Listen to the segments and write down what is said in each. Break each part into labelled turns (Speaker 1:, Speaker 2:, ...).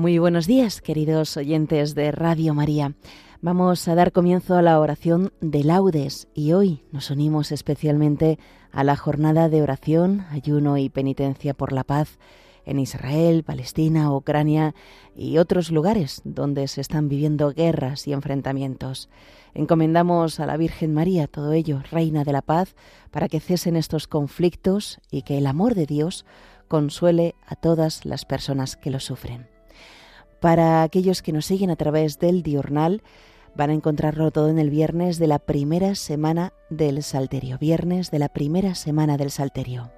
Speaker 1: Muy buenos días, queridos oyentes de Radio María. Vamos a dar comienzo a la oración de laudes y hoy nos unimos especialmente a la jornada de oración, ayuno y penitencia por la paz en Israel, Palestina, Ucrania y otros lugares donde se están viviendo guerras y enfrentamientos. Encomendamos a la Virgen María todo ello, Reina de la Paz, para que cesen estos conflictos y que el amor de Dios consuele a todas las personas que lo sufren. Para aquellos que nos siguen a través del diurnal, van a encontrarlo todo en el viernes de la primera semana del Salterio. Viernes de la primera semana del Salterio.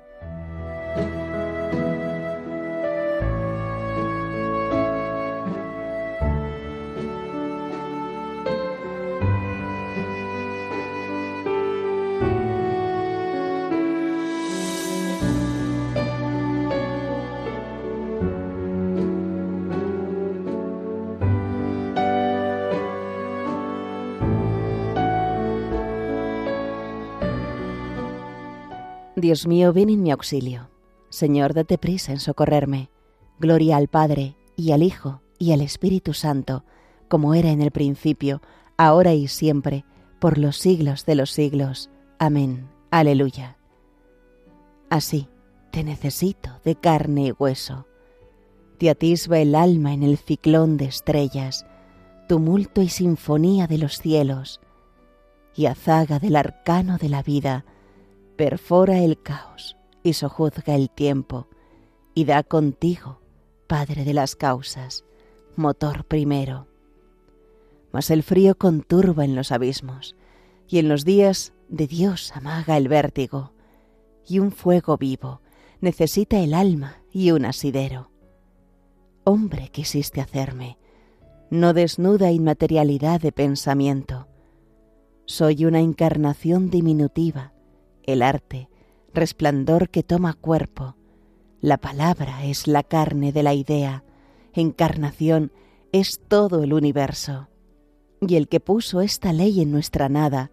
Speaker 1: Dios mío, ven en mi auxilio. Señor, date prisa en socorrerme. Gloria al Padre, y al Hijo, y al Espíritu Santo, como era en el principio, ahora y siempre, por los siglos de los siglos. Amén. Aleluya. Así, te necesito de carne y hueso. Te atisba el alma en el ciclón de estrellas, tumulto y sinfonía de los cielos, y azaga del arcano de la vida, perfora el caos y sojuzga el tiempo, y da contigo, Padre de las causas, motor primero. Mas el frío conturba en los abismos, y en los días de Dios amaga el vértigo, y un fuego vivo necesita el alma y un asidero. Hombre quisiste hacerme, no desnuda inmaterialidad de pensamiento. Soy una encarnación diminutiva, el arte, resplandor que toma cuerpo. La palabra es la carne de la idea, encarnación es todo el universo. Y el que puso esta ley en nuestra nada,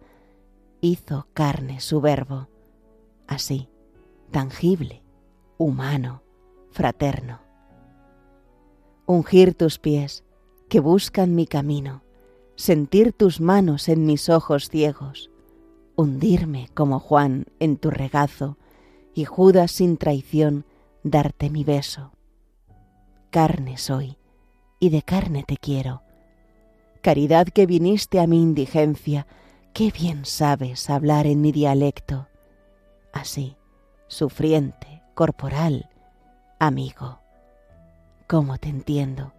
Speaker 1: hizo carne su verbo. Así, tangible, humano, fraterno. Ungir tus pies, que buscan mi camino, sentir tus manos en mis ojos ciegos, hundirme como Juan en tu regazo y Judas sin traición darte mi beso. Carne soy y de carne te quiero. Caridad que viniste a mi indigencia, qué bien sabes hablar en mi dialecto. Así, sufriente, corporal, amigo. ¿Cómo te entiendo?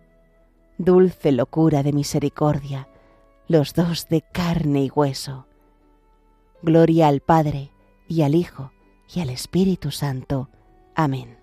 Speaker 1: Dulce locura de misericordia, los dos de carne y hueso. Gloria al Padre, y al Hijo, y al Espíritu Santo. Amén.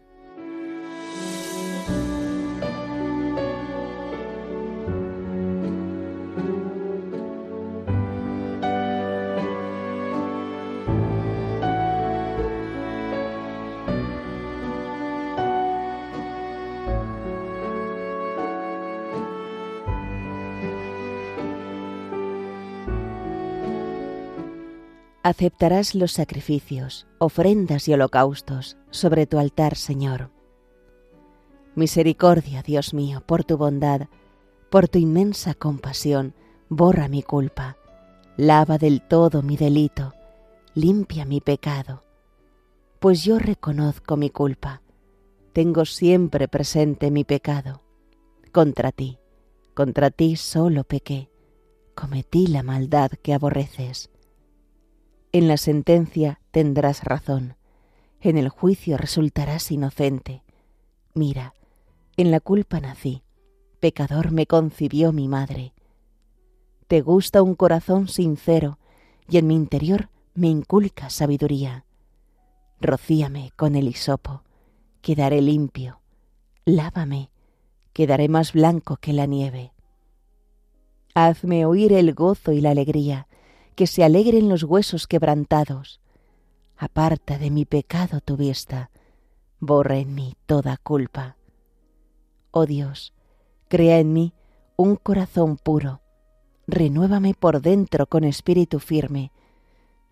Speaker 1: Aceptarás los sacrificios, ofrendas y holocaustos sobre tu altar, Señor. Misericordia, Dios mío, por tu bondad, por tu inmensa compasión, borra mi culpa, lava del todo mi delito, limpia mi pecado, pues yo reconozco mi culpa, tengo siempre presente mi pecado. Contra ti, contra ti solo pequé, cometí la maldad que aborreces en la sentencia tendrás razón, en el juicio resultarás inocente. Mira, en la culpa nací, pecador me concibió mi madre. Te gusta un corazón sincero y en mi interior me inculca sabiduría. Rocíame con el hisopo, quedaré limpio. Lávame, quedaré más blanco que la nieve. Hazme oír el gozo y la alegría que se alegren los huesos quebrantados. Aparta de mi pecado tu vista, borra en mí toda culpa. Oh Dios, crea en mí un corazón puro, renuévame por dentro con espíritu firme,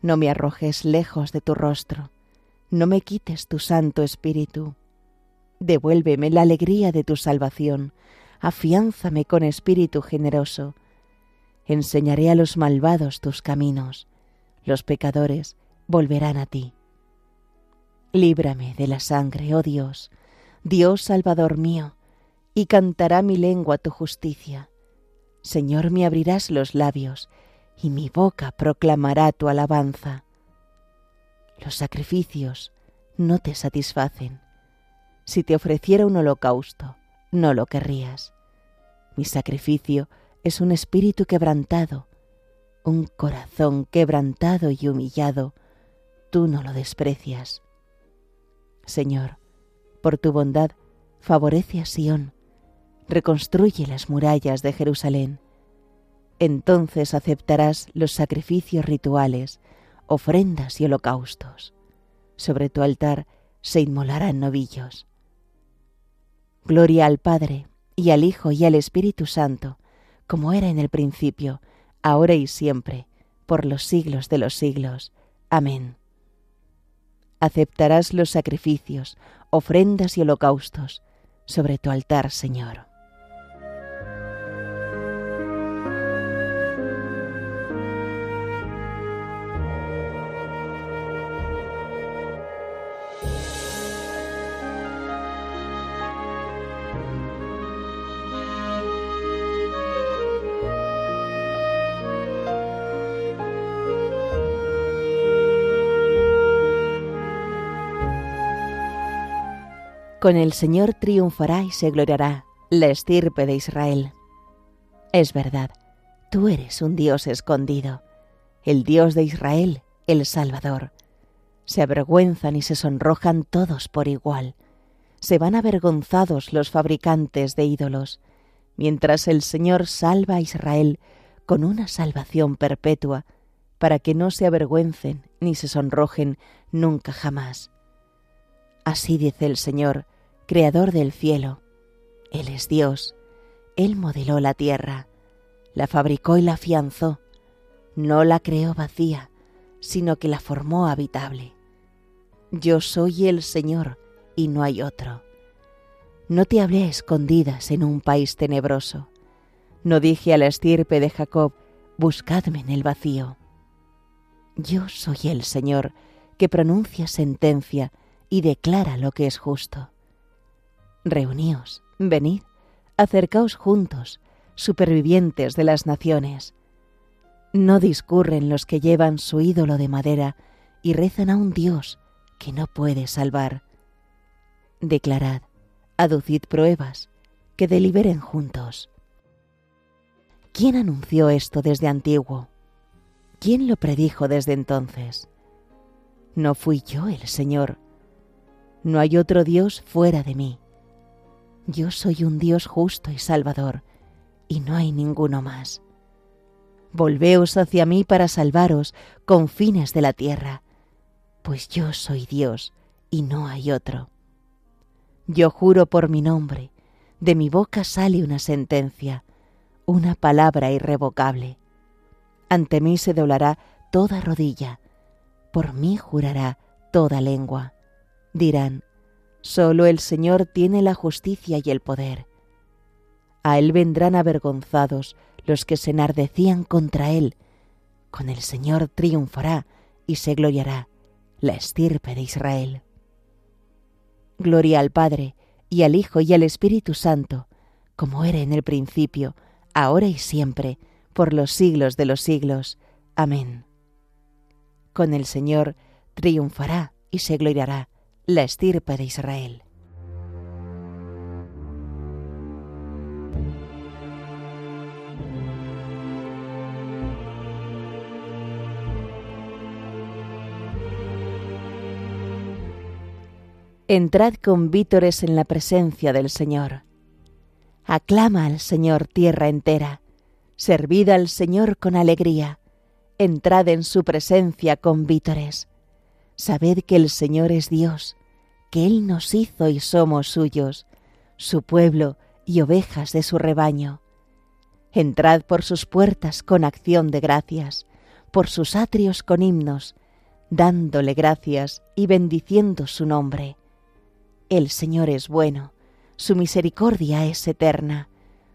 Speaker 1: no me arrojes lejos de tu rostro, no me quites tu santo espíritu. Devuélveme la alegría de tu salvación, afiánzame con espíritu generoso. Enseñaré a los malvados tus caminos, los pecadores volverán a ti. Líbrame de la sangre, oh Dios, Dios Salvador mío, y cantará mi lengua tu justicia. Señor, me abrirás los labios, y mi boca proclamará tu alabanza. Los sacrificios no te satisfacen. Si te ofreciera un holocausto, no lo querrías. Mi sacrificio es un espíritu quebrantado, un corazón quebrantado y humillado, tú no lo desprecias. Señor, por tu bondad, favorece a Sión, reconstruye las murallas de Jerusalén. Entonces aceptarás los sacrificios rituales, ofrendas y holocaustos. Sobre tu altar se inmolarán novillos. Gloria al Padre, y al Hijo, y al Espíritu Santo, como era en el principio, ahora y siempre, por los siglos de los siglos. Amén. Aceptarás los sacrificios, ofrendas y holocaustos sobre tu altar, Señor. Con el Señor triunfará y se gloriará la estirpe de Israel. Es verdad, tú eres un Dios escondido, el Dios de Israel, el Salvador. Se avergüenzan y se sonrojan todos por igual. Se van avergonzados los fabricantes de ídolos, mientras el Señor salva a Israel con una salvación perpetua, para que no se avergüencen ni se sonrojen nunca jamás. Así dice el Señor, creador del cielo. Él es Dios. Él modeló la tierra, la fabricó y la afianzó. No la creó vacía, sino que la formó habitable. Yo soy el Señor y no hay otro. No te hablé escondidas en un país tenebroso. No dije a la estirpe de Jacob, buscadme en el vacío. Yo soy el Señor que pronuncia sentencia y declara lo que es justo. Reuníos, venid, acercaos juntos, supervivientes de las naciones. No discurren los que llevan su ídolo de madera y rezan a un Dios que no puede salvar. Declarad, aducid pruebas, que deliberen juntos. ¿Quién anunció esto desde antiguo? ¿Quién lo predijo desde entonces? No fui yo el Señor. No hay otro Dios fuera de mí. Yo soy un Dios justo y salvador, y no hay ninguno más. Volveos hacia mí para salvaros, con fines de la tierra, pues yo soy Dios y no hay otro. Yo juro por mi nombre, de mi boca sale una sentencia, una palabra irrevocable. Ante mí se doblará toda rodilla, por mí jurará toda lengua. Dirán, Solo el Señor tiene la justicia y el poder. A Él vendrán avergonzados los que se enardecían contra Él. Con el Señor triunfará y se gloriará la estirpe de Israel. Gloria al Padre, y al Hijo, y al Espíritu Santo, como era en el principio, ahora y siempre, por los siglos de los siglos. Amén. Con el Señor triunfará y se gloriará la estirpe de Israel. Entrad con vítores en la presencia del Señor. Aclama al Señor tierra entera, servid al Señor con alegría, entrad en su presencia con vítores Sabed que el Señor es Dios, que Él nos hizo y somos suyos, su pueblo y ovejas de su rebaño. Entrad por sus puertas con acción de gracias, por sus atrios con himnos, dándole gracias y bendiciendo su nombre. El Señor es bueno, su misericordia es eterna,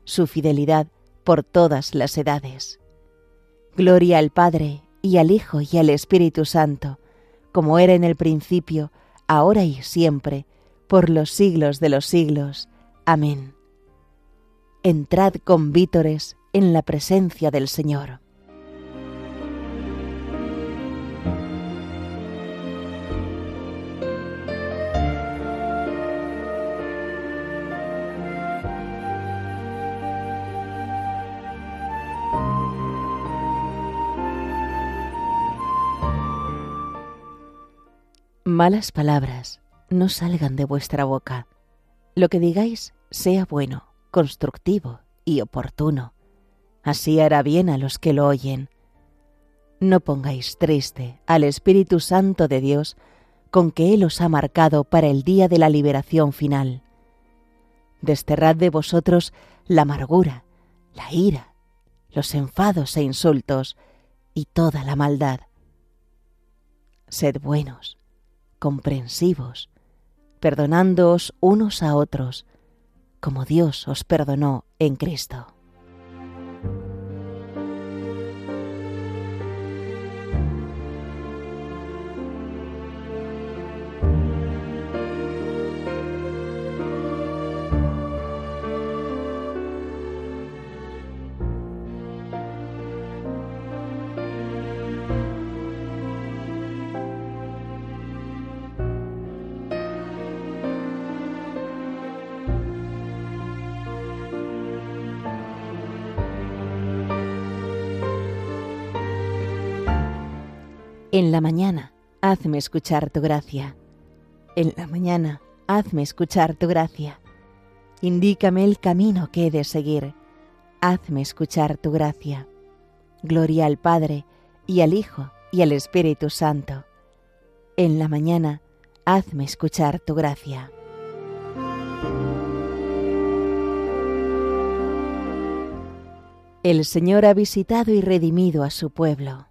Speaker 1: su fidelidad por todas las edades. Gloria al Padre, y al Hijo, y al Espíritu Santo, como era en el principio, ahora y siempre, por los siglos de los siglos. Amén. Entrad con vítores en la presencia del Señor. Malas palabras no salgan de vuestra boca. Lo que digáis sea bueno, constructivo y oportuno. Así hará bien a los que lo oyen. No pongáis triste al Espíritu Santo de Dios con que Él os ha marcado para el día de la liberación final. Desterrad de vosotros la amargura, la ira, los enfados e insultos y toda la maldad. Sed buenos, comprensivos, perdonándoos unos a otros, como Dios os perdonó en Cristo. En la mañana, hazme escuchar tu gracia. En la mañana, hazme escuchar tu gracia. Indícame el camino que he de seguir. Hazme escuchar tu gracia. Gloria al Padre, y al Hijo, y al Espíritu Santo. En la mañana, hazme escuchar tu gracia. El Señor ha visitado y redimido a su pueblo.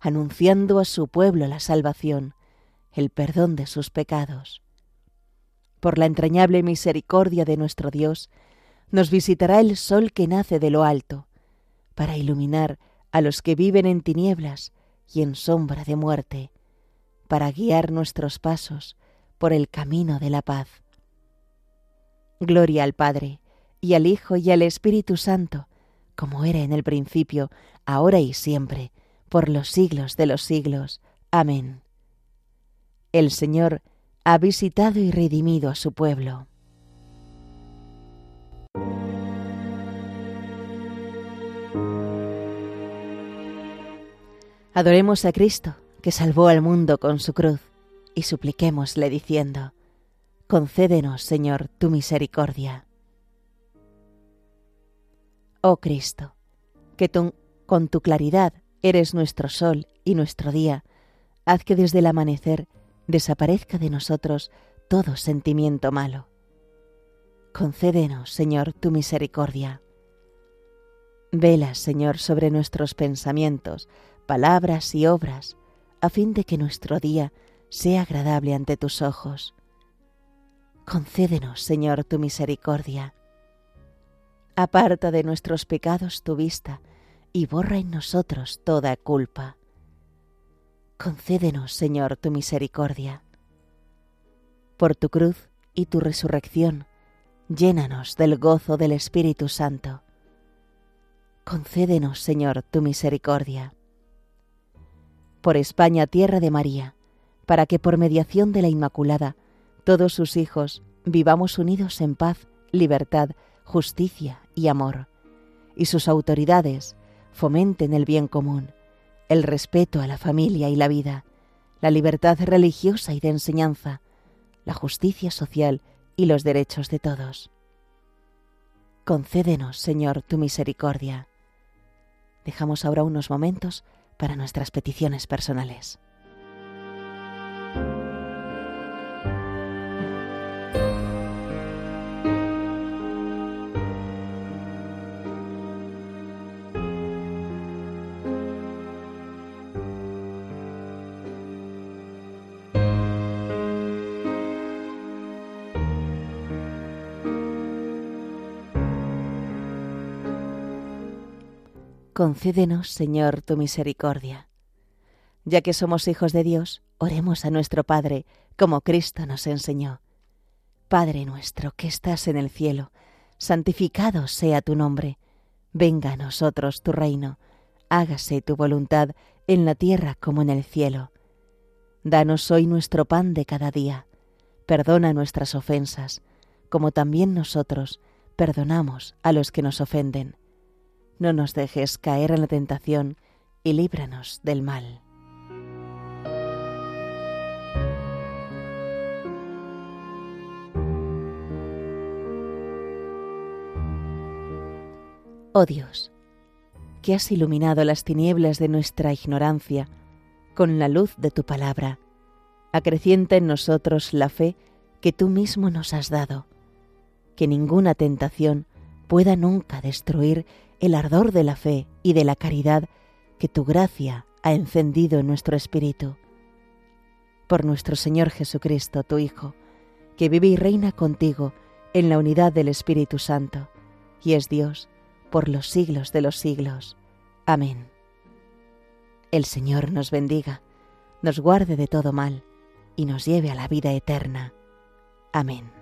Speaker 1: anunciando a su pueblo la salvación, el perdón de sus pecados. Por la entrañable misericordia de nuestro Dios, nos visitará el sol que nace de lo alto, para iluminar a los que viven en tinieblas y en sombra de muerte, para guiar nuestros pasos por el camino de la paz. Gloria al Padre, y al Hijo, y al Espíritu Santo, como era en el principio, ahora y siempre, por los siglos de los siglos. Amén. El Señor ha visitado y redimido a su pueblo. Adoremos a Cristo, que salvó al mundo con su cruz, y supliquémosle diciendo, Concédenos, Señor, tu misericordia. Oh Cristo, que con tu claridad Eres nuestro sol y nuestro día. Haz que desde el amanecer desaparezca de nosotros todo sentimiento malo. Concédenos, Señor, tu misericordia. Vela, Señor, sobre nuestros pensamientos, palabras y obras, a fin de que nuestro día sea agradable ante tus ojos. Concédenos, Señor, tu misericordia. Aparta de nuestros pecados tu vista, y borra en nosotros toda culpa. Concédenos, Señor, tu misericordia. Por tu cruz y tu resurrección, llénanos del gozo del Espíritu Santo. concédenos, Señor, tu misericordia. Por España, tierra de María, para que por mediación de la Inmaculada, todos sus hijos vivamos unidos en paz, libertad, justicia y amor, y sus autoridades fomenten el bien común, el respeto a la familia y la vida, la libertad religiosa y de enseñanza, la justicia social y los derechos de todos. Concédenos, Señor, tu misericordia. Dejamos ahora unos momentos para nuestras peticiones personales. Concédenos, Señor, tu misericordia. Ya que somos hijos de Dios, oremos a nuestro Padre, como Cristo nos enseñó. Padre nuestro que estás en el cielo, santificado sea tu nombre. Venga a nosotros tu reino. Hágase tu voluntad en la tierra como en el cielo. Danos hoy nuestro pan de cada día. Perdona nuestras ofensas, como también nosotros perdonamos a los que nos ofenden no nos dejes caer en la tentación y líbranos del mal. Oh Dios, que has iluminado las tinieblas de nuestra ignorancia con la luz de tu palabra, acrecienta en nosotros la fe que tú mismo nos has dado, que ninguna tentación pueda nunca destruir el ardor de la fe y de la caridad que tu gracia ha encendido en nuestro espíritu. Por nuestro Señor Jesucristo, tu Hijo, que vive y reina contigo en la unidad del Espíritu Santo, y es Dios por los siglos de los siglos. Amén. El Señor nos bendiga, nos guarde de todo mal, y nos lleve a la vida eterna. Amén.